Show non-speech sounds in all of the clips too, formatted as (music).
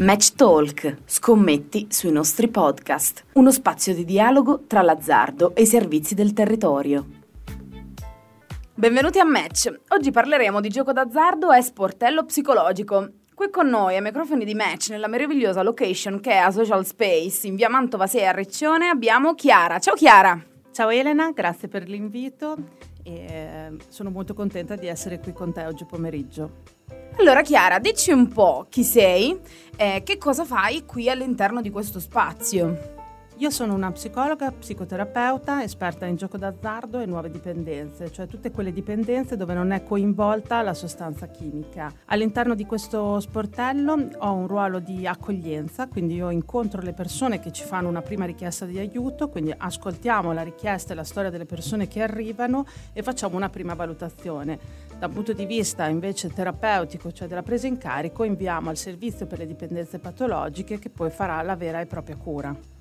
Match Talk, scommetti sui nostri podcast, uno spazio di dialogo tra l'azzardo e i servizi del territorio. Benvenuti a Match. Oggi parleremo di gioco d'azzardo e sportello psicologico. Qui con noi ai microfoni di Match nella meravigliosa location che è a Social Space in via Mantova 6 a Riccione abbiamo Chiara. Ciao Chiara! Ciao Elena, grazie per l'invito e eh, sono molto contenta di essere qui con te oggi pomeriggio. Allora Chiara, dici un po' chi sei e che cosa fai qui all'interno di questo spazio. Io sono una psicologa, psicoterapeuta, esperta in gioco d'azzardo e nuove dipendenze, cioè tutte quelle dipendenze dove non è coinvolta la sostanza chimica. All'interno di questo sportello ho un ruolo di accoglienza, quindi io incontro le persone che ci fanno una prima richiesta di aiuto, quindi ascoltiamo la richiesta e la storia delle persone che arrivano e facciamo una prima valutazione. Da un punto di vista invece terapeutico, cioè della presa in carico, inviamo al servizio per le dipendenze patologiche che poi farà la vera e propria cura.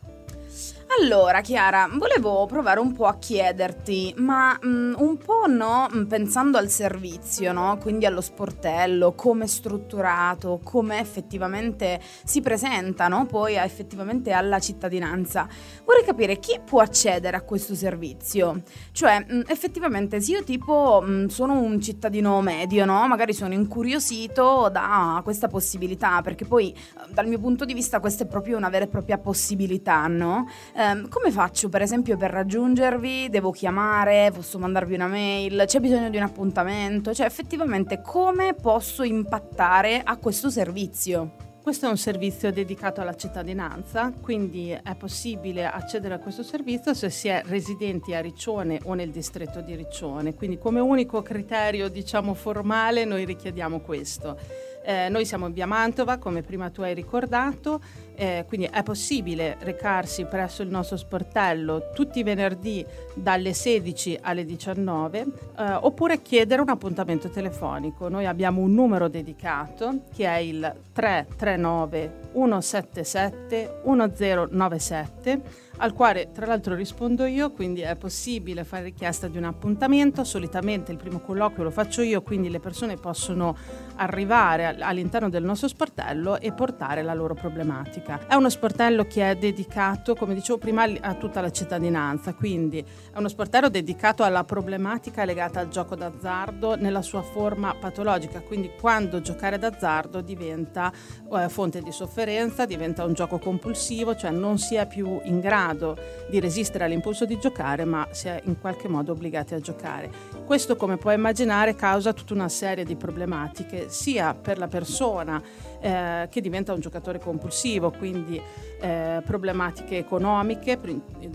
Jesus. Allora, Chiara, volevo provare un po' a chiederti, ma mh, mm, un po' no, mm, pensando al servizio, no? Quindi allo sportello, come è strutturato, come effettivamente si presenta, no? Poi effettivamente alla cittadinanza. Vorrei capire chi può accedere a questo servizio. Cioè, mh, mm, effettivamente, se io tipo mh, sono un cittadino medio, no? Magari sono incuriosito da questa possibilità, perché poi dal mio punto di vista questa è proprio una vera e propria possibilità, no? Um, come faccio per esempio per raggiungervi? Devo chiamare? Posso mandarvi una mail? C'è bisogno di un appuntamento? Cioè effettivamente come posso impattare a questo servizio? Questo è un servizio dedicato alla cittadinanza, quindi è possibile accedere a questo servizio se si è residenti a Riccione o nel distretto di Riccione. Quindi come unico criterio diciamo formale noi richiediamo questo. Eh, noi siamo in via Mantova, come prima tu hai ricordato, eh, quindi è possibile recarsi presso il nostro sportello tutti i venerdì dalle 16 alle 19 eh, oppure chiedere un appuntamento telefonico. Noi abbiamo un numero dedicato che è il 339 177 1097 al quale tra l'altro rispondo io, quindi è possibile fare richiesta di un appuntamento, solitamente il primo colloquio lo faccio io, quindi le persone possono arrivare all'interno del nostro sportello e portare la loro problematica. È uno sportello che è dedicato, come dicevo prima, a tutta la cittadinanza, quindi è uno sportello dedicato alla problematica legata al gioco d'azzardo nella sua forma patologica, quindi quando giocare d'azzardo diventa eh, fonte di sofferenza, diventa un gioco compulsivo, cioè non si è più in grado grado di resistere all'impulso di giocare, ma si è in qualche modo obbligati a giocare. Questo, come puoi immaginare, causa tutta una serie di problematiche, sia per la persona eh, che diventa un giocatore compulsivo, quindi eh, problematiche economiche,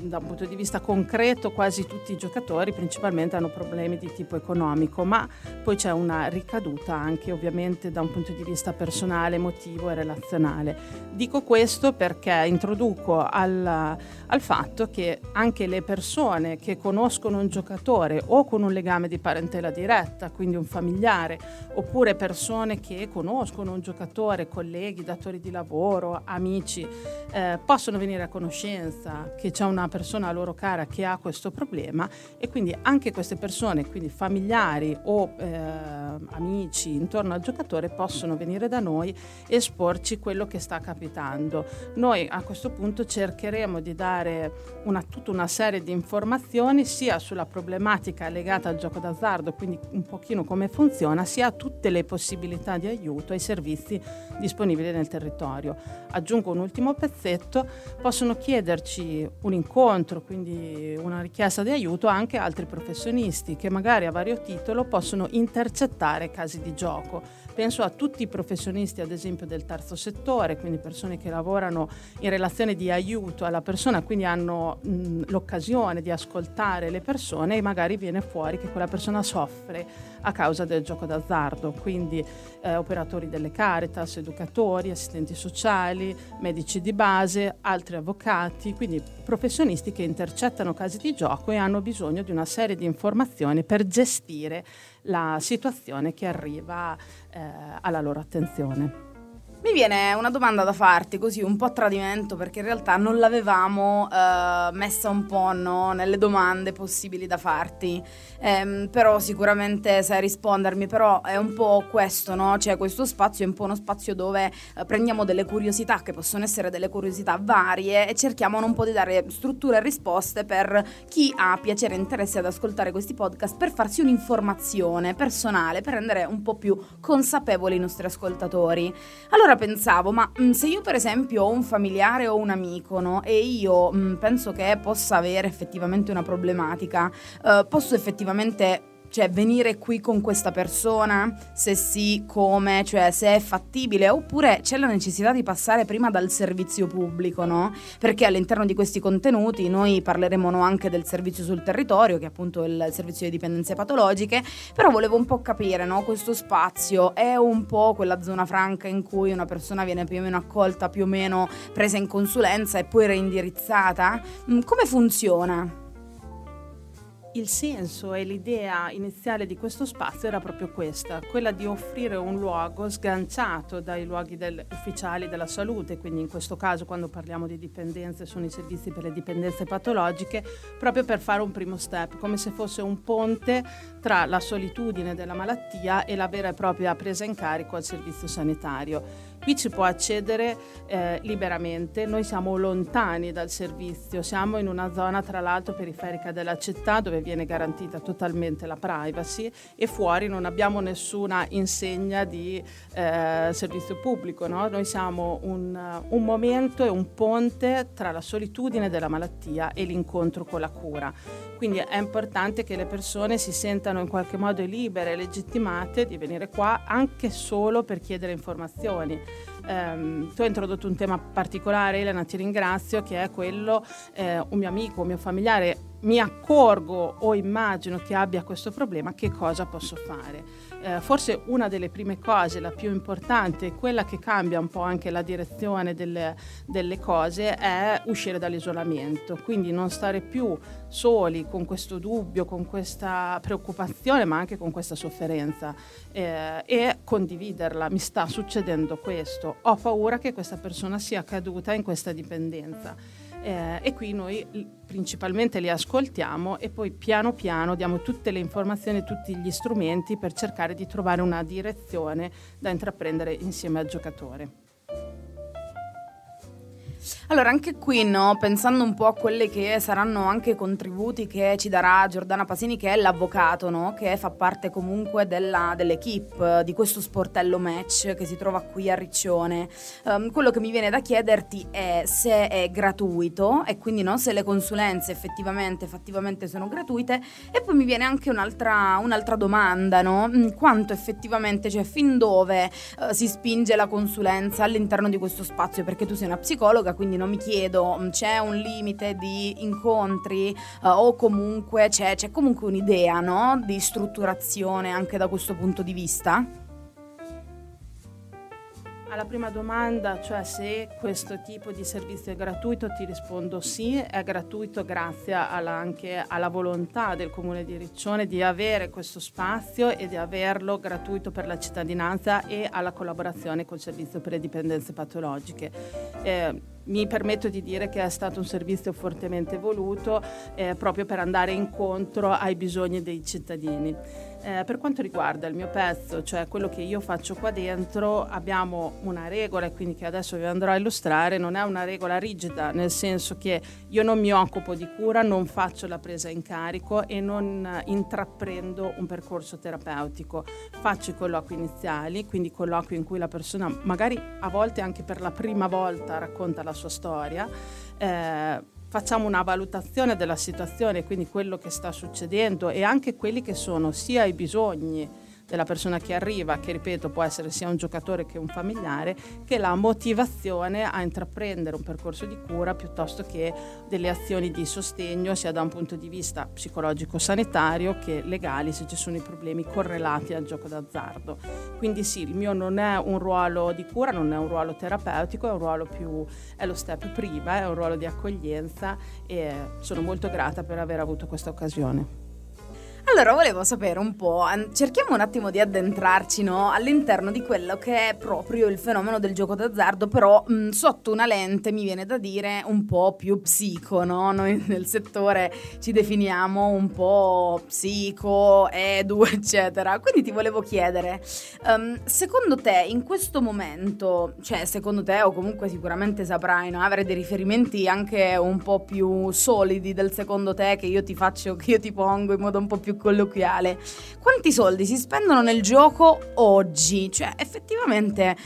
da un punto di vista concreto quasi tutti i giocatori principalmente hanno problemi di tipo economico, ma poi c'è una ricaduta anche ovviamente da un punto di vista personale, emotivo e relazionale. Dico questo perché introduco al, al fatto che anche le persone che conoscono un giocatore o con un legame di parentela diretta, quindi un familiare, oppure persone che conoscono un giocatore, colleghi, datori di lavoro, amici, eh, possono venire a conoscenza che c'è una persona loro cara che ha questo problema e quindi anche queste persone, quindi familiari o eh, amici intorno al giocatore, possono venire da noi e esporci quello che sta capitando. Noi a questo punto cercheremo di dare una, tutta una serie di informazioni sia sulla problematica legata al gioco d'azzardo, quindi un pochino come funziona, sia a tutte le possibilità di aiuto e servizi disponibili nel territorio. Aggiungo un ultimo pezzetto possono chiederci un incontro, quindi una richiesta di aiuto anche altri professionisti che magari a vario titolo possono intercettare casi di gioco. Penso a tutti i professionisti, ad esempio, del terzo settore, quindi persone che lavorano in relazione di aiuto alla persona, quindi hanno mh, l'occasione di ascoltare le persone e magari viene fuori che quella persona soffre a causa del gioco d'azzardo, quindi eh, operatori delle Caritas, educatori, assistenti sociali, medici di base, altri avvocati, quindi professionisti che intercettano casi di gioco e hanno bisogno di una serie di informazioni per gestire la situazione che arriva eh, alla loro attenzione. Mi viene una domanda da farti, così un po' a tradimento, perché in realtà non l'avevamo eh, messa un po' no, nelle domande possibili da farti. Eh, però sicuramente sai rispondermi, però è un po' questo, no? Cioè questo spazio è un po' uno spazio dove eh, prendiamo delle curiosità, che possono essere delle curiosità varie, e cerchiamo un po' di dare strutture e risposte per chi ha piacere e interesse ad ascoltare questi podcast, per farsi un'informazione personale, per rendere un po' più consapevoli i nostri ascoltatori. Allora pensavo, ma mh, mm, se io per esempio ho un familiare o un amico, no? E io mh, mm, penso che possa avere effettivamente una problematica, eh, posso effettivamente cioè venire qui con questa persona, se sì, come, cioè se è fattibile, oppure c'è la necessità di passare prima dal servizio pubblico, no? Perché all'interno di questi contenuti noi parleremo no, anche del servizio sul territorio, che è appunto il servizio di dipendenze patologiche, però volevo un po' capire, no? Questo spazio è un po' quella zona franca in cui una persona viene più o meno accolta, più o meno presa in consulenza e poi reindirizzata? Mm, come funziona? Il senso e l'idea iniziale di questo spazio era proprio questa, quella di offrire un luogo sganciato dai luoghi del, ufficiali della salute, quindi in questo caso quando parliamo di dipendenze sono i servizi per le dipendenze patologiche, proprio per fare un primo step, come se fosse un ponte tra la solitudine della malattia e la vera e propria presa in carico al servizio sanitario. Qui ci può accedere eh, liberamente, noi siamo lontani dal servizio, siamo in una zona tra l'altro periferica della città dove viene garantita totalmente la privacy e fuori non abbiamo nessuna insegna di eh, servizio pubblico, no? noi siamo un, un momento e un ponte tra la solitudine della malattia e l'incontro con la cura. Quindi è importante che le persone si sentano in qualche modo libere legittimate di venire qua anche solo per chiedere informazioni. Um, tu hai introdotto un tema particolare, Elena, ti ringrazio, che è quello, eh, un mio amico, un mio familiare, mi accorgo o immagino che abbia questo problema, che cosa posso fare? Eh, forse una delle prime cose, la più importante, quella che cambia un po' anche la direzione delle, delle cose, è uscire dall'isolamento, quindi non stare più soli con questo dubbio, con questa preoccupazione, ma anche con questa sofferenza eh, e condividerla. Mi sta succedendo questo, ho paura che questa persona sia caduta in questa dipendenza eh, e qui noi principalmente li ascoltiamo e poi piano piano diamo tutte le informazioni, tutti gli strumenti per cercare di trovare una direzione da intraprendere insieme al giocatore. Allora, anche qui, no, pensando un po' a quelli che saranno anche i contributi che ci darà Giordana Pasini, che è l'avvocato, no, che fa parte comunque della, dell'equipe di questo sportello match che si trova qui a Riccione. Um, quello che mi viene da chiederti è se è gratuito e quindi no, se le consulenze effettivamente, effettivamente sono gratuite. E poi mi viene anche un'altra, un'altra domanda, no? Mm, quanto effettivamente, cioè fin dove uh, si spinge la consulenza all'interno di questo spazio? Perché tu sei una psicologa, quindi quindi non mi chiedo mm, c'è un limite di incontri uh, o comunque c'è, c'è comunque un'idea no? di strutturazione anche da questo punto di vista? Alla prima domanda, cioè se questo tipo di servizio è gratuito, ti rispondo sì, è gratuito grazie alla, anche alla volontà del Comune di Riccione di avere questo spazio e di averlo gratuito per la cittadinanza e alla collaborazione col servizio per le dipendenze patologiche. Eh, mi permetto di dire che è stato un servizio fortemente voluto eh, proprio per andare incontro ai bisogni dei cittadini. Eh, per quanto riguarda il mio pezzo, cioè quello che io faccio qua dentro, abbiamo una regola, quindi che adesso vi andrò a illustrare, non è una regola rigida, nel senso che io non mi occupo di cura, non faccio la presa in carico e non intraprendo un percorso terapeutico. Faccio i colloqui iniziali, quindi colloqui in cui la persona magari a volte anche per la prima volta racconta la sua storia. Eh, facciamo una valutazione della situazione, quindi quello che sta succedendo e anche quelli che sono sia i bisogni della persona che arriva, che ripeto può essere sia un giocatore che un familiare, che la motivazione a intraprendere un percorso di cura piuttosto che delle azioni di sostegno sia da un punto di vista psicologico-sanitario che legali se ci sono i problemi correlati al gioco d'azzardo. Quindi sì, il mio non è un ruolo di cura, non è un ruolo terapeutico, è un ruolo più, è lo step prima, è un ruolo di accoglienza e sono molto grata per aver avuto questa occasione. Allora, volevo sapere un po', cerchiamo un attimo di addentrarci no, all'interno di quello che è proprio il fenomeno del gioco d'azzardo, però mh, sotto una lente mi viene da dire un po' più psico, no? Noi nel settore ci definiamo un po' psico, edu, (laughs) eccetera. Quindi ti volevo chiedere, um, secondo te in questo momento, cioè secondo te o comunque sicuramente saprai no, avere dei riferimenti anche un po' più solidi del secondo te che io ti faccio, che io ti pongo in modo un po' più colloquiale. Quanti soldi si spendono nel gioco oggi? Cioè, effettivamente,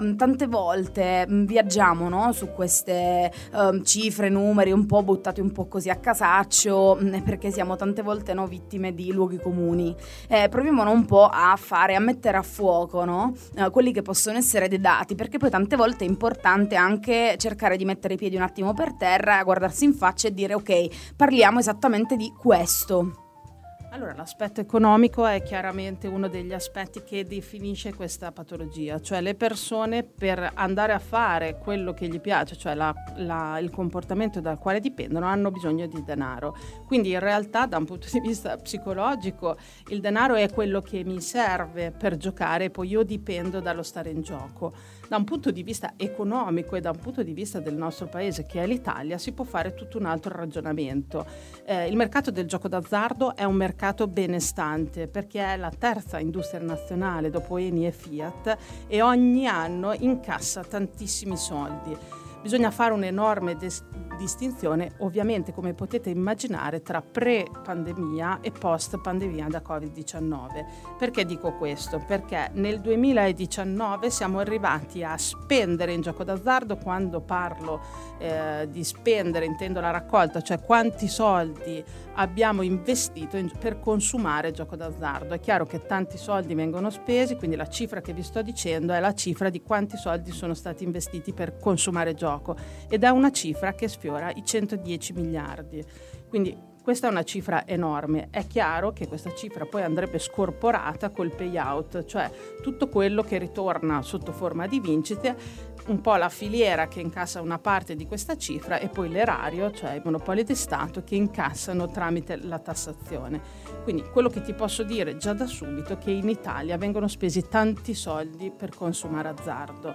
um, tante volte um, viaggiamo no? su queste um, cifre, numeri un po' buttati un po' così a casaccio, um, perché siamo tante volte no, vittime di luoghi comuni. Eh, proviamo un po' a fare, a mettere a fuoco no? uh, quelli che possono essere dei dati, perché poi tante volte è importante anche cercare di mettere i piedi un attimo per terra, guardarsi in faccia e dire ok, parliamo esattamente di questo. Allora, l'aspetto economico è chiaramente uno degli aspetti che definisce questa patologia, cioè le persone per andare a fare quello che gli piace, cioè la, la, il comportamento dal quale dipendono, hanno bisogno di denaro. Quindi in realtà da un punto di vista psicologico il denaro è quello che mi serve per giocare poi io dipendo dallo stare in gioco da un punto di vista economico e da un punto di vista del nostro paese, che è l'Italia, si può fare tutto un altro ragionamento. Eh, il mercato del gioco d'azzardo è un mercato benestante perché è la terza industria nazionale dopo Eni e Fiat e ogni anno incassa tantissimi soldi. Bisogna fare un'enorme des- distinzione, ovviamente come potete immaginare, tra pre-pandemia e post-pandemia da Covid-19. Perché dico questo? Perché nel 2019 siamo arrivati a spendere in gioco d'azzardo, quando parlo eh, di spendere intendo la raccolta, cioè quanti soldi abbiamo investito in, per consumare gioco d'azzardo. È chiaro che tanti soldi vengono spesi, quindi la cifra che vi sto dicendo è la cifra di quanti soldi sono stati investiti per consumare gioco ed è una cifra che sfiora i 110 miliardi. Quindi questa è una cifra enorme. È chiaro che questa cifra poi andrebbe scorporata col payout, cioè tutto quello che ritorna sotto forma di vincite un po' la filiera che incassa una parte di questa cifra e poi l'erario, cioè i monopoli di Stato, che incassano tramite la tassazione. Quindi quello che ti posso dire già da subito è che in Italia vengono spesi tanti soldi per consumare azzardo.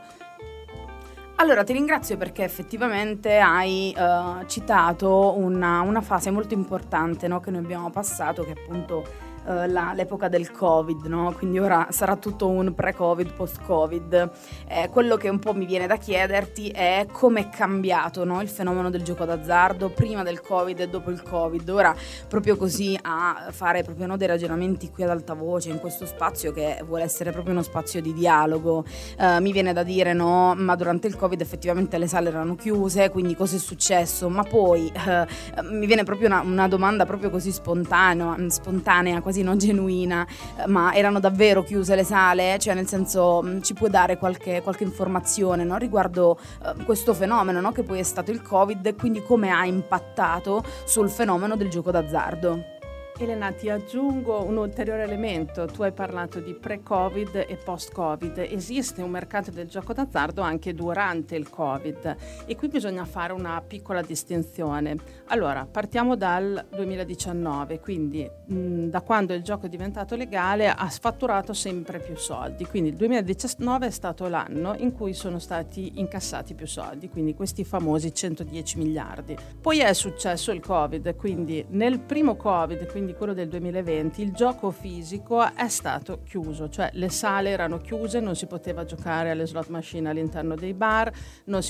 Allora, ti ringrazio perché effettivamente hai uh, citato una, una, fase molto importante no, che noi abbiamo passato, che appunto eh, la, l'epoca del Covid, no? quindi ora sarà tutto un pre-Covid, post-Covid. Eh, quello che un po' mi viene da chiederti è come è cambiato no? il fenomeno del gioco d'azzardo prima del Covid e dopo il Covid. Ora, proprio così a fare proprio no, dei ragionamenti qui ad alta voce in questo spazio che vuole essere proprio uno spazio di dialogo. Eh, mi viene da dire no, ma durante il Covid effettivamente le sale erano chiuse, quindi cosa è successo? Ma poi eh, mi viene proprio una, una domanda proprio così spontanea, spontanea quasi non genuina, eh, ma erano davvero chiuse le sale? Cioè, nel senso, mm, ci puoi dare qualche, qualche informazione no? riguardo uh, questo fenomeno, no? che poi è stato il Covid, e quindi come ha impattato sul fenomeno del gioco d'azzardo? Elena, ti aggiungo un ulteriore elemento. Tu hai parlato di pre-Covid e post-Covid. Esiste un mercato del gioco d'azzardo anche durante il Covid e qui bisogna fare una piccola distinzione. Allora, partiamo dal 2019, quindi mh, da quando il gioco è diventato legale ha sfatturato sempre più soldi. Quindi il 2019 è stato l'anno in cui sono stati incassati più soldi, quindi questi famosi 110 miliardi. Poi è successo il Covid, quindi nel primo Covid, quindi quindi quello del 2020, il gioco fisico è stato chiuso, cioè le sale erano chiuse, non si poteva giocare alle slot machine all'interno dei bar,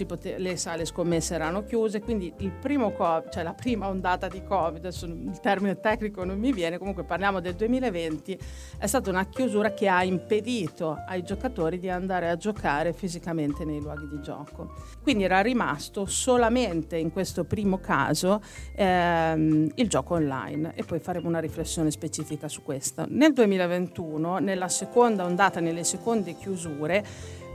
pote- le sale scommesse erano chiuse, quindi il primo COVID, cioè la prima ondata di Covid, il termine tecnico non mi viene, comunque parliamo del 2020, è stata una chiusura che ha impedito ai giocatori di andare a giocare fisicamente nei luoghi di gioco. Quindi era rimasto solamente in questo primo caso ehm, il gioco online e poi faremo una riflessione specifica su questo. Nel 2021, nella seconda ondata, nelle seconde chiusure,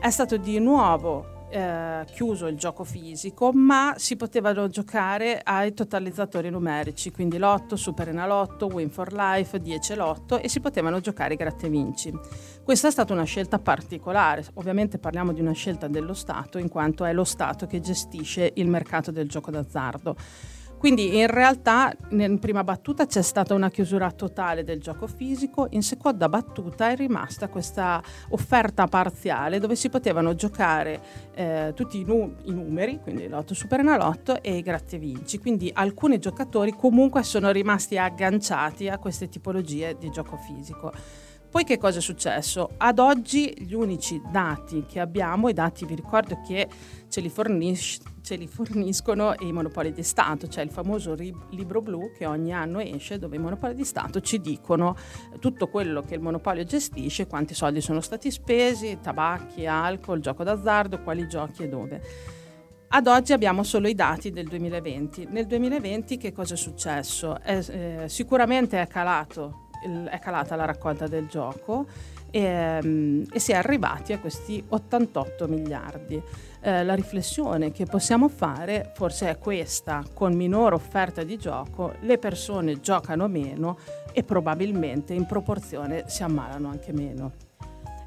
è stato di nuovo eh, chiuso il gioco fisico, ma si potevano giocare ai totalizzatori numerici, quindi lotto, super enalotto, win for life, 10 lotto e si potevano giocare gratte vinci. Questa è stata una scelta particolare, ovviamente parliamo di una scelta dello Stato in quanto è lo Stato che gestisce il mercato del gioco d'azzardo. Quindi in realtà in prima battuta c'è stata una chiusura totale del gioco fisico, in seconda battuta è rimasta questa offerta parziale dove si potevano giocare eh, tutti i, nu- i, numeri, quindi l'otto superenalotto e i gratta e vinci. Quindi alcuni giocatori comunque sono rimasti agganciati a queste tipologie di gioco fisico. Poi che cosa è successo? Ad oggi gli unici dati che abbiamo, i dati vi ricordo che ce li, fornis- ce li forniscono i monopoli di Stato, cioè il famoso ri- libro blu che ogni anno esce dove i monopoli di Stato ci dicono tutto quello che il monopolio gestisce, quanti soldi sono stati spesi, tabacchi, alcol, gioco d'azzardo, quali giochi e dove. Ad oggi abbiamo solo i dati del 2020. Nel 2020 che cosa è successo? È, eh, sicuramente è calato è calata la raccolta del gioco e, ehm, e si è arrivati a questi 88 miliardi. Eh, la riflessione che possiamo fare forse è questa, con minore offerta di gioco le persone giocano meno e probabilmente in proporzione si ammalano anche meno.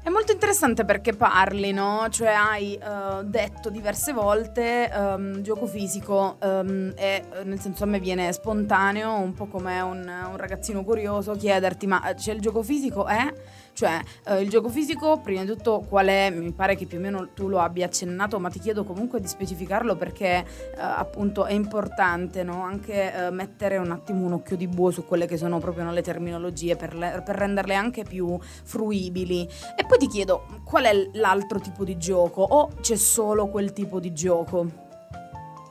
È molto interessante perché parli, no? Cioè hai uh, detto diverse volte um, gioco fisico um, e nel senso a me viene spontaneo, un po' come un, un ragazzino curioso, chiederti ma c'è il gioco fisico? Eh? Cioè, eh, il gioco fisico, prima di tutto, qual è? Mi pare che più o meno tu lo abbia accennato, ma ti chiedo comunque di specificarlo perché eh, appunto è importante no? anche eh, mettere un attimo un occhio di buo su quelle che sono proprio no, le terminologie per, le, per renderle anche più fruibili. E poi ti chiedo, qual è l'altro tipo di gioco o c'è solo quel tipo di gioco?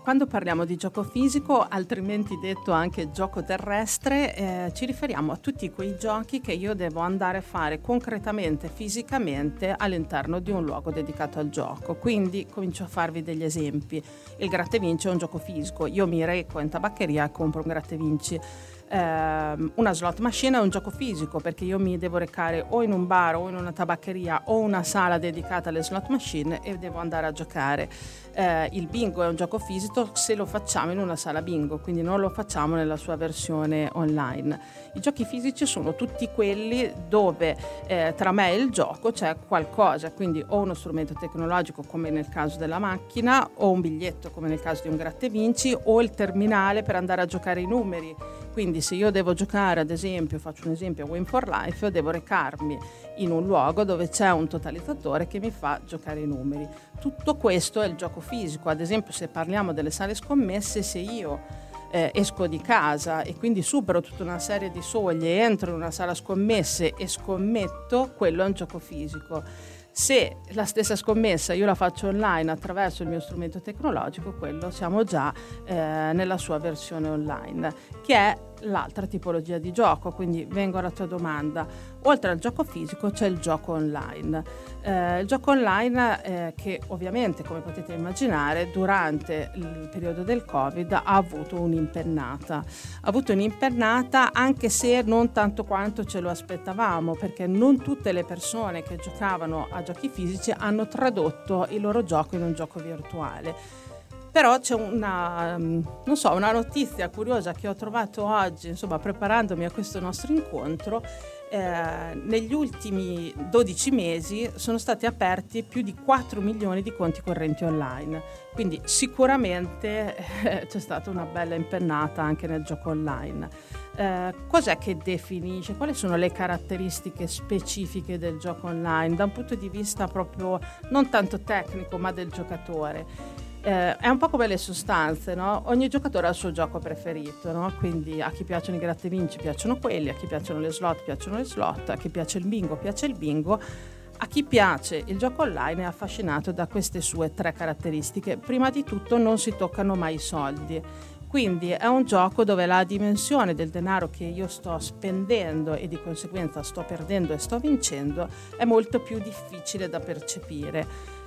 Quando parliamo di gioco fisico, altrimenti detto anche gioco terrestre, eh, ci riferiamo a tutti quei giochi che io devo andare a fare concretamente, fisicamente all'interno di un luogo dedicato al gioco. Quindi comincio a farvi degli esempi. Il gratte vinci è un gioco fisico, io mi reco in tabaccheria e compro un gratte vinci ehm, una slot machine è un gioco fisico perché io mi devo recare o in un bar o in una tabaccheria o una sala dedicata alle slot machine e devo andare a giocare. Eh, il bingo è un gioco fisico se lo facciamo in una sala bingo, quindi non lo facciamo nella sua versione online. I giochi fisici sono tutti quelli dove eh, tra me e il gioco c'è qualcosa, quindi o uno strumento tecnologico come nel caso della macchina, o un biglietto come nel caso di un gratte vinci, o il terminale per andare a giocare i numeri. Quindi se io devo giocare, ad esempio, faccio un esempio Win for Life, devo recarmi in un luogo dove c'è un totalizzatore che mi fa giocare i numeri. Tutto questo è il gioco fisico, ad esempio se parliamo delle sale scommesse, se io eh, esco di casa e quindi supero tutta una serie di soglie, entro in una sala scommesse e scommetto, quello è un gioco fisico. Se la stessa scommessa io la faccio online attraverso il mio strumento tecnologico, quello siamo già eh, nella sua versione online, che è l'altra tipologia di gioco. Quindi vengo alla tua domanda. Oltre al gioco fisico c'è il gioco online. Eh, il gioco online eh, che ovviamente, come potete immaginare, durante il periodo del Covid ha avuto un'impennata. Ha avuto un'impennata anche se non tanto quanto ce lo aspettavamo, perché non tutte le persone che giocavano a giochi fisici hanno tradotto il loro gioco in un gioco virtuale però c'è una, mm, so, una, notizia curiosa che ho trovato oggi, insomma, preparandomi a questo nostro incontro. Eh, negli ultimi 12 mesi sono stati aperti più di 4 milioni di conti correnti online, quindi sicuramente eh, c'è stata una bella impennata anche nel gioco online. Eh, cos'è che definisce? Quali sono le caratteristiche specifiche del gioco online da un punto di vista proprio non tanto tecnico ma del giocatore? Eh, è un po' come le sostanze, no? Ogni giocatore ha il suo gioco preferito, no? Quindi a chi piacciono i gratte vinci piacciono quelli, a chi piacciono le slot piacciono le slot, a chi piace il bingo piace il bingo. A chi piace il gioco online è affascinato da queste sue tre caratteristiche. Prima di tutto non si toccano mai i soldi. Quindi è un gioco dove la dimensione del denaro che io sto spendendo e di conseguenza sto perdendo e sto vincendo è molto più difficile da percepire.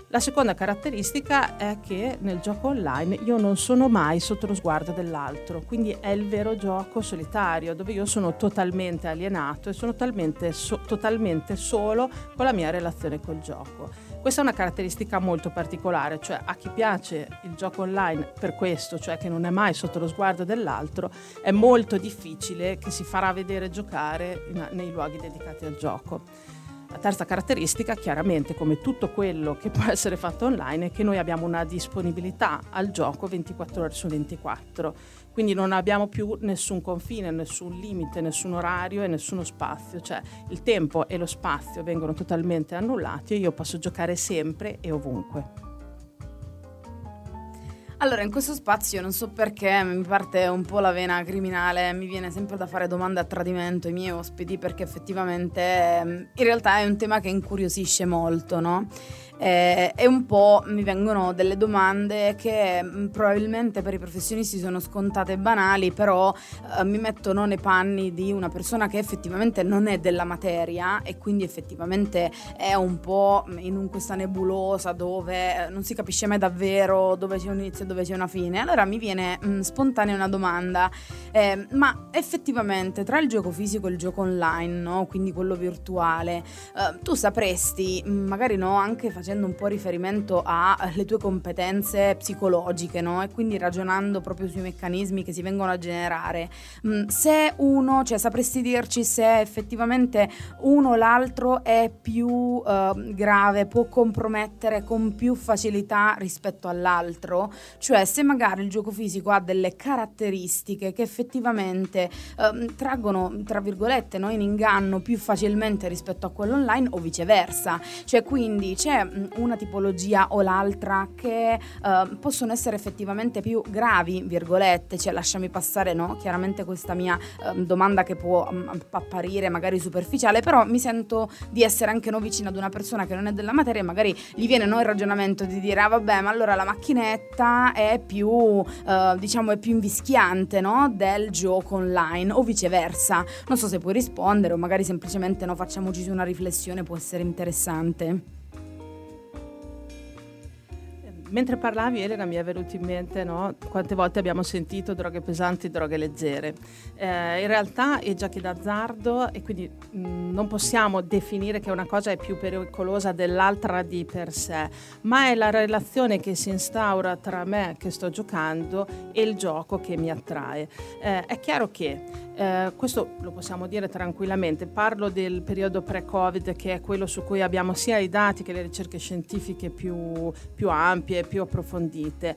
La seconda caratteristica è che nel gioco online io non sono mai sotto lo sguardo dell'altro, quindi è il vero gioco solitario dove io sono totalmente alienato e sono talmente, so, totalmente solo con la mia relazione col gioco. Questa è una caratteristica molto particolare, cioè a chi piace il gioco online per questo, cioè che non è mai sotto lo sguardo dell'altro, è molto difficile che si farà vedere giocare in, nei luoghi dedicati al gioco. La terza caratteristica, chiaramente, come tutto quello che può essere fatto online, è che noi abbiamo una disponibilità al gioco 24 ore su 24. Quindi non abbiamo più nessun confine, nessun limite, nessun orario e nessuno spazio. Cioè il tempo e lo spazio vengono totalmente annullati e io posso giocare sempre e ovunque. Allora, in questo spazio non so perché mi parte un po' la vena criminale, mi viene sempre da fare domande a tradimento ai miei ospiti perché effettivamente ehm, in realtà è un tema che incuriosisce molto, no? Eh, e un po' mi vengono delle domande che mm, probabilmente per i professionisti sono scontate e banali, però eh, mi mettono nei panni di una persona che effettivamente non è della materia e quindi effettivamente è un po' in un, questa nebulosa dove eh, non si capisce mai davvero dove c'è un inizio e dove c'è una fine. Allora mi viene mh, mm, spontanea una domanda, eh, ma effettivamente tra il gioco fisico e il gioco online, no? quindi quello virtuale, eh, tu sapresti, mm, magari no, anche facendo facendo un po' riferimento alle tue competenze psicologiche, no? E quindi ragionando proprio sui meccanismi che si vengono a generare. Mm, se uno, cioè sapresti dirci se effettivamente uno o l'altro è più uh, grave, può compromettere con più facilità rispetto all'altro? Cioè se magari il gioco fisico ha delle caratteristiche che effettivamente uh, traggono, tra virgolette, no, in inganno più facilmente rispetto a quello online o viceversa. Cioè quindi c'è una tipologia o l'altra che uh, possono essere effettivamente più gravi, virgolette, cioè lasciami passare no? chiaramente questa mia uh, domanda che può um, apparire magari superficiale, però mi sento di essere anche no vicino ad una persona che non è della materia e magari gli viene no, il ragionamento di dire ah vabbè ma allora la macchinetta è più uh, diciamo è più invischiante no? del gioco online o viceversa. Non so se puoi rispondere o magari semplicemente no, facciamoci su una riflessione, può essere interessante mentre parlavi Elena mi è venuto in mente no, quante volte abbiamo sentito droghe pesanti, droghe leggere. Eh, in realtà è giochi d'azzardo e quindi mh, mm, non possiamo definire che una cosa è più pericolosa dell'altra di per sé, ma è la relazione che si instaura tra me che sto giocando e il gioco che mi attrae. Eh, è chiaro che eh, questo lo possiamo dire tranquillamente, parlo del periodo pre-Covid che è quello su cui abbiamo sia i dati che le ricerche scientifiche più, più ampie, più approfondite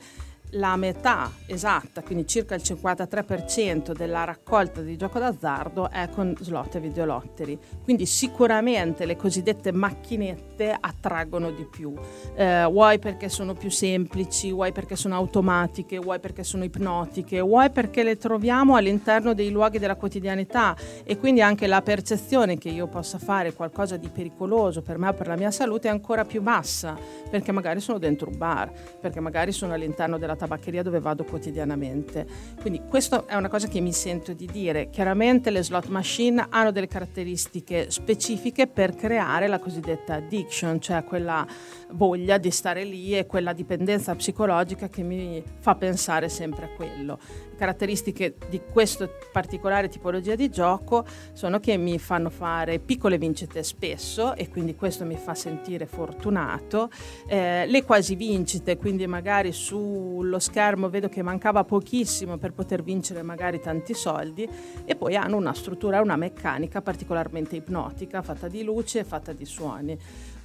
la metà esatta, quindi circa il 53% della raccolta di gioco d'azzardo è con slot e videolotteri. Quindi sicuramente le cosiddette macchinette attraggono di più. Eh, vuoi perché sono più semplici, vuoi perché sono automatiche, vuoi perché sono ipnotiche, vuoi perché le troviamo all'interno dei luoghi della quotidianità e quindi anche la percezione che io possa fare qualcosa di pericoloso per me o per la mia salute è ancora più bassa, perché magari sono dentro un bar, perché magari sono all'interno della tabaccheria dove vado quotidianamente. Quindi questa è una cosa che mi sento di dire. Chiaramente le slot machine hanno delle caratteristiche specifiche per creare la cosiddetta addiction, cioè quella voglia di stare lì e quella dipendenza psicologica che mi fa pensare sempre a quello caratteristiche di questa particolare tipologia di gioco sono che mi fanno fare piccole vincite spesso e quindi questo mi fa sentire fortunato. Eh, le quasi vincite, quindi magari sullo schermo vedo che mancava pochissimo per poter vincere magari tanti soldi e poi hanno una struttura, una meccanica particolarmente ipnotica, fatta di luce e fatta di suoni.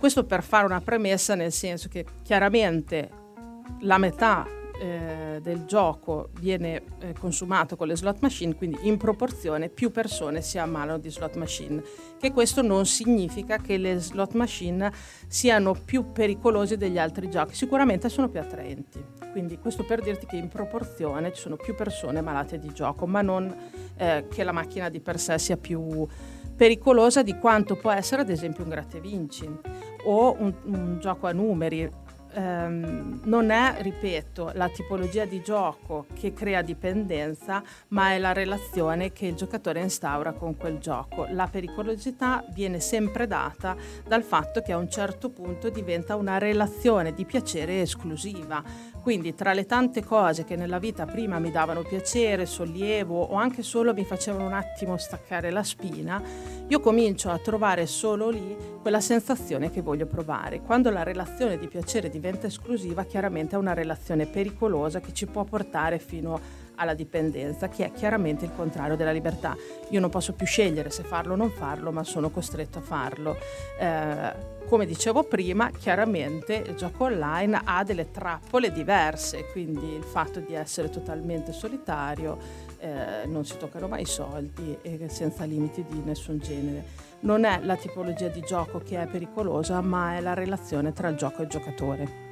Questo per fare una premessa nel senso che chiaramente la metà eh, del gioco viene eh, consumato con le slot machine, quindi in proporzione più persone si ammalano di slot machine. Che questo non significa che le slot machine siano più pericolose degli altri giochi, sicuramente sono più attraenti. Quindi questo per dirti che in proporzione ci sono più persone malate di gioco, ma non eh, che la macchina di per sé sia più pericolosa di quanto può essere ad esempio un gratte vinci o un, un gioco a numeri ehm, non è, ripeto, la tipologia di gioco che crea dipendenza, ma è la relazione che il giocatore instaura con quel gioco. La pericolosità viene sempre data dal fatto che a un certo punto diventa una relazione di piacere esclusiva. Quindi tra le tante cose che nella vita prima mi davano piacere, sollievo o anche solo mi facevano un attimo staccare la spina, io comincio a trovare solo lì quella sensazione che voglio provare. Quando la relazione di piacere diventa esclusiva, chiaramente è una relazione pericolosa che ci può portare fino alla dipendenza, che è chiaramente il contrario della libertà. Io non posso più scegliere se farlo o non farlo, ma sono costretto a farlo. Eh, come dicevo prima, chiaramente il gioco online ha delle trappole diverse, quindi il fatto di essere totalmente solitario, eh, non si toccano mai i soldi e senza limiti di nessun genere. Non è la tipologia di gioco che è pericolosa, ma è la relazione tra il gioco e il giocatore.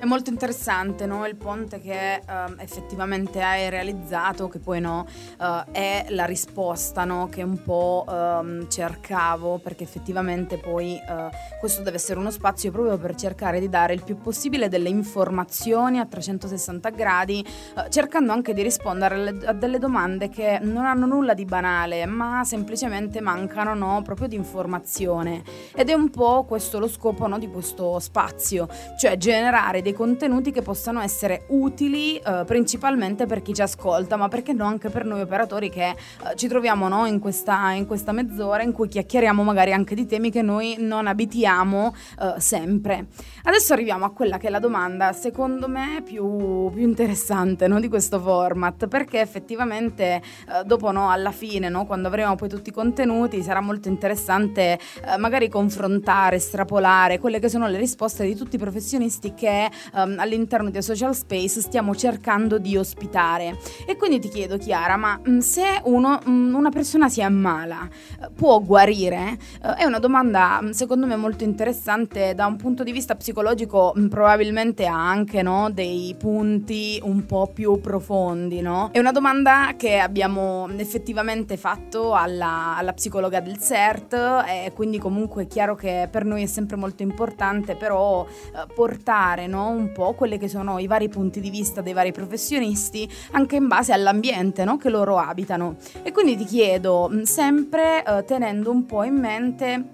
È molto interessante no? il ponte che uh, effettivamente hai realizzato, che poi no, uh, è la risposta no? che un po' uh, cercavo, perché effettivamente poi eh, questo deve essere uno spazio proprio per cercare di dare il più possibile delle informazioni a 360 gradi, eh, cercando anche di rispondere a delle domande che non hanno nulla di banale, ma semplicemente mancano proprio di informazione. Ed è un po' questo lo scopo di questo spazio, cioè generare dei dei contenuti che possano essere utili eh, principalmente per chi ci ascolta, ma perché no anche per noi operatori che eh, ci troviamo no, in, questa, in, questa, mezz'ora in cui chiacchieriamo magari anche di temi che noi non abitiamo eh, sempre. Adesso arriviamo a quella che è la domanda secondo me più, più interessante no, di questo format, perché effettivamente eh, dopo no, alla fine, no, quando avremo poi tutti i contenuti, sarà molto interessante eh, magari confrontare, estrapolare quelle che sono le risposte di tutti i professionisti che um, all'interno dei social space stiamo cercando di ospitare. E quindi ti chiedo Chiara, ma mm, se uno, mm, una persona si ammala, uh, può guarire? Uh, è una domanda mm, secondo me molto interessante da un punto di vista psicologico, probabilmente ha anche no, dei punti un po' più profondi. No? È una domanda che abbiamo effettivamente fatto alla, alla psicologa del CERT e quindi comunque è chiaro che per noi è sempre molto importante però portare no, un po' quelli che sono i vari punti di vista dei vari professionisti anche in base all'ambiente no, che loro abitano. E quindi ti chiedo, sempre eh, tenendo un po' in mente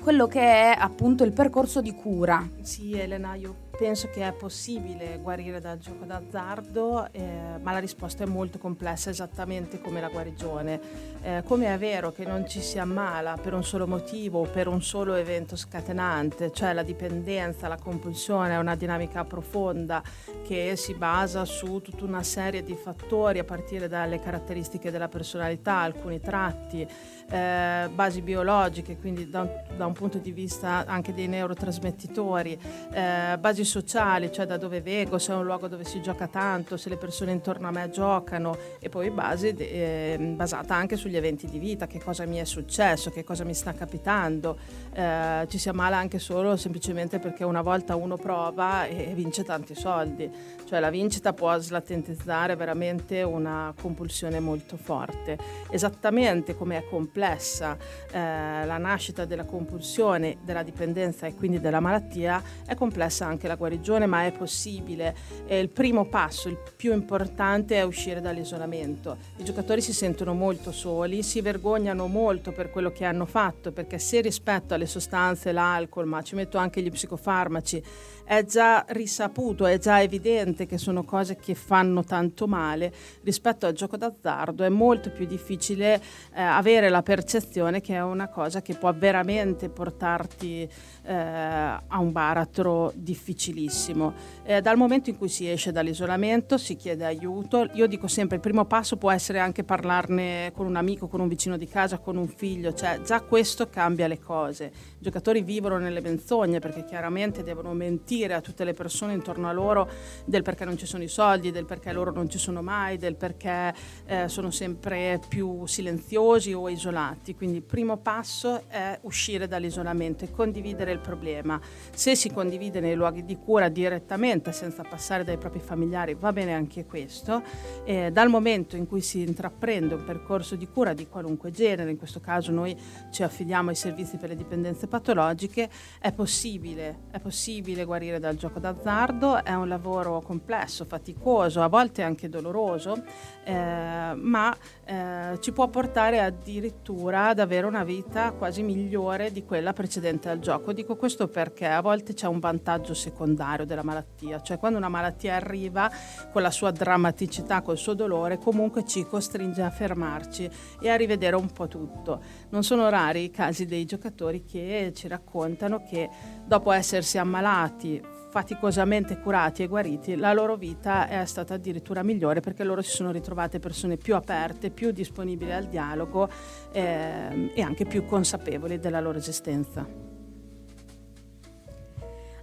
quello che è appunto il percorso di cura. Sì, Elena, io penso che è possibile guarire dal gioco d'azzardo, eh, ma la risposta è molto complessa, esattamente come la guarigione. Eh, come è vero che non ci si ammala per un solo motivo o per un solo evento scatenante, cioè la dipendenza, la compulsione è una dinamica profonda che si basa su tutta una serie di fattori a partire dalle caratteristiche della personalità, alcuni tratti, eh, basi biologiche, quindi da un, da un, punto di vista anche dei neurotrasmettitori, eh, basi sociali, cioè da dove vengo, se è un luogo dove si gioca tanto, se le persone intorno a me giocano e poi base eh, basata anche sugli eventi di vita, che cosa mi è successo, che cosa mi sta capitando. Eh, ci si ammala anche solo semplicemente perché una volta uno prova e vince tanti soldi, cioè la vincita può slatentizzare veramente una compulsione molto forte. Esattamente come è complessa eh, la nascita della compulsione, della dipendenza e quindi della malattia, è complessa anche la guarigione, ma è possibile. E il primo passo, il più importante, è uscire dall'isolamento. I giocatori si sentono molto soli, si vergognano molto per quello che hanno fatto, perché se rispetto alle sostanze, l'alcol, ma ci metto anche gli psicofarmaci, è già risaputo, è già evidente che sono cose che fanno tanto male, rispetto al gioco d'azzardo è molto più difficile eh, avere la percezione che è una cosa che può veramente portarti eh, a un baratro difficilissimo. Eh, dal momento in cui si esce dall'isolamento si chiede aiuto, io dico sempre il primo passo può essere anche parlarne con un amico, con un vicino di casa, con un figlio, cioè già questo cambia le cose. I giocatori vivono nelle menzogne perché chiaramente devono mentire mentire a tutte le persone intorno a loro del perché non ci sono i soldi, del perché loro non ci sono mai, del perché eh, sono sempre più silenziosi o isolati. Quindi il primo passo è uscire dall'isolamento e condividere il problema. Se si condivide nei luoghi di cura direttamente, senza passare dai propri familiari, va bene anche questo. Eh, dal momento in cui si intraprende un percorso di cura di qualunque genere, in questo caso noi ci affidiamo ai servizi per le dipendenze patologiche, è possibile, è possibile guarire dal gioco d'azzardo, è un lavoro complesso, faticoso, a volte anche doloroso, eh, ma eh, ci può portare addirittura ad avere una vita quasi migliore di quella precedente al gioco. Dico questo perché a volte c'è un vantaggio secondario della malattia, cioè quando una malattia arriva con la sua drammaticità, col suo dolore, comunque ci costringe a fermarci e a rivedere un po' tutto. Non sono rari i casi dei giocatori che ci raccontano che dopo essersi ammalati faticosamente curati e guariti, la loro vita è stata addirittura migliore perché loro si sono ritrovate persone più aperte, più disponibili al dialogo eh, e anche più consapevoli della loro esistenza.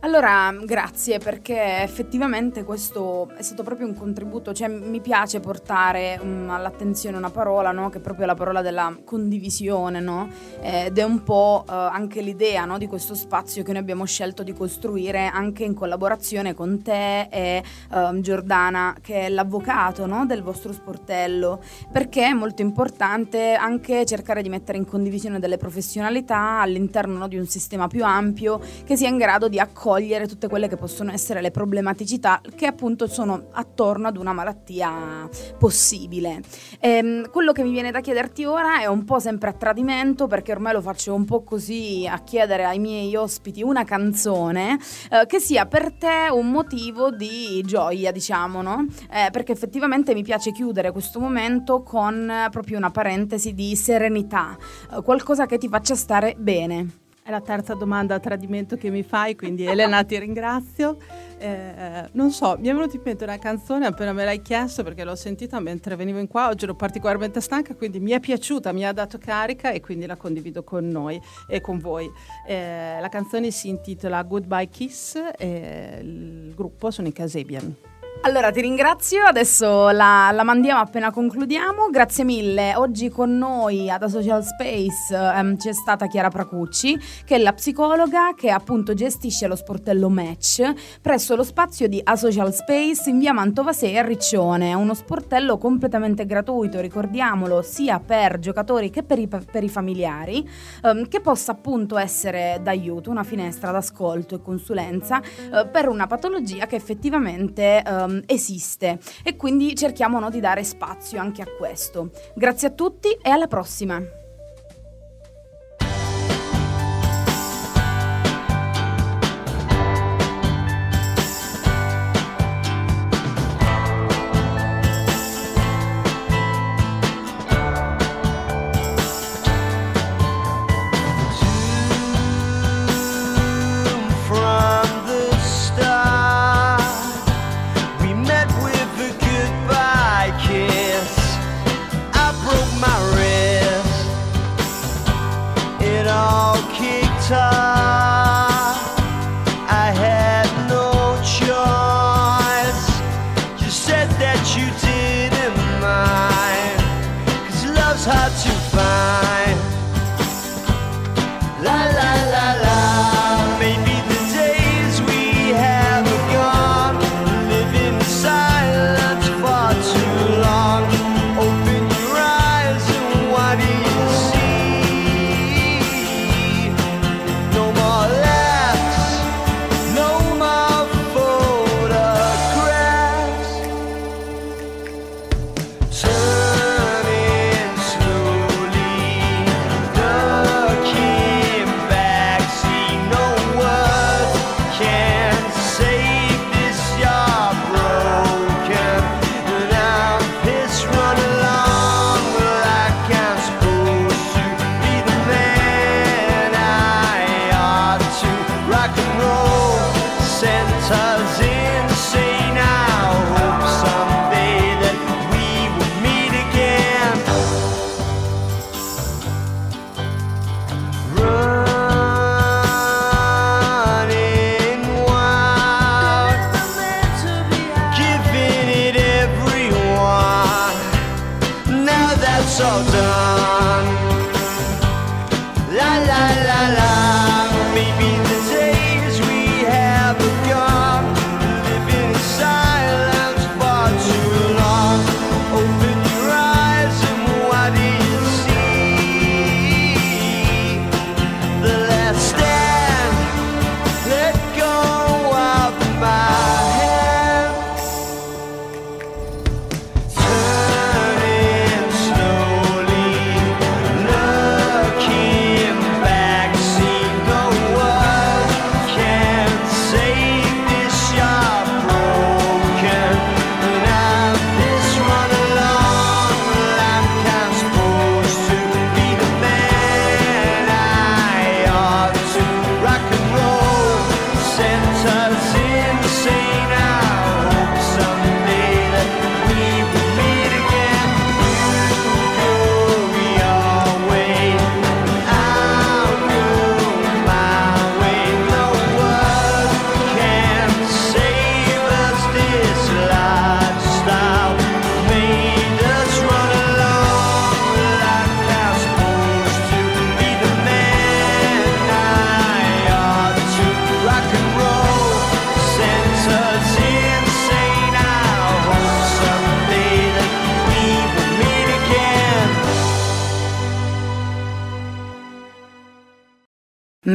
Allora, grazie perché effettivamente questo è stato proprio un contributo, cioè mi piace portare um, all'attenzione una parola, no? che è proprio la parola della condivisione, no? ed è un po' uh, anche l'idea no? di questo spazio che noi abbiamo scelto di costruire anche in collaborazione con te e uh, Giordana, che è l'avvocato del vostro sportello, perché è molto importante anche cercare di mettere in condivisione delle professionalità all'interno di un sistema più ampio che sia in grado di accogliere raccogliere tutte quelle che possono essere le problematicità che appunto sono attorno ad una malattia possibile. Ehm, quello che mi viene da chiederti ora è un po' sempre a tradimento perché ormai lo faccio un po' così a chiedere ai miei ospiti una canzone eh, che sia per te un motivo di gioia, diciamo, no? Eh, perché effettivamente mi piace chiudere questo momento con proprio una parentesi di serenità, eh, qualcosa che ti faccia stare bene. È la terza domanda a tradimento che mi fai, quindi Elena ti ringrazio. Eh, non so, mi è venuta in mente una canzone appena me l'hai chiesto perché l'ho sentita mentre venivo in qua, oggi ero particolarmente stanca, quindi mi è piaciuta, mi ha dato carica e quindi la condivido con noi e con voi. Eh, la canzone si intitola Goodbye Kiss e il gruppo sono i Casabian. Allora ti ringrazio, adesso la, la, mandiamo appena concludiamo. Grazie mille. Oggi con noi ad A Social Space um, c'è stata Chiara Pracucci, che è la psicologa che appunto gestisce lo sportello Match presso lo spazio di A Social Space in via Mantova 6 a Riccione. Uno sportello completamente gratuito, ricordiamolo, sia per giocatori che per i, per i familiari, um, che possa appunto essere d'aiuto, una finestra d'ascolto e consulenza uh, per una patologia che effettivamente um, esiste e quindi cerchiamo no, di dare spazio anche a questo. Grazie a tutti e alla prossima!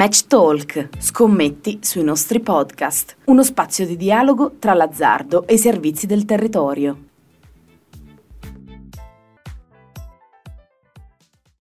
Match Talk, scommetti sui nostri podcast, uno spazio di dialogo tra l'azzardo e i servizi del territorio.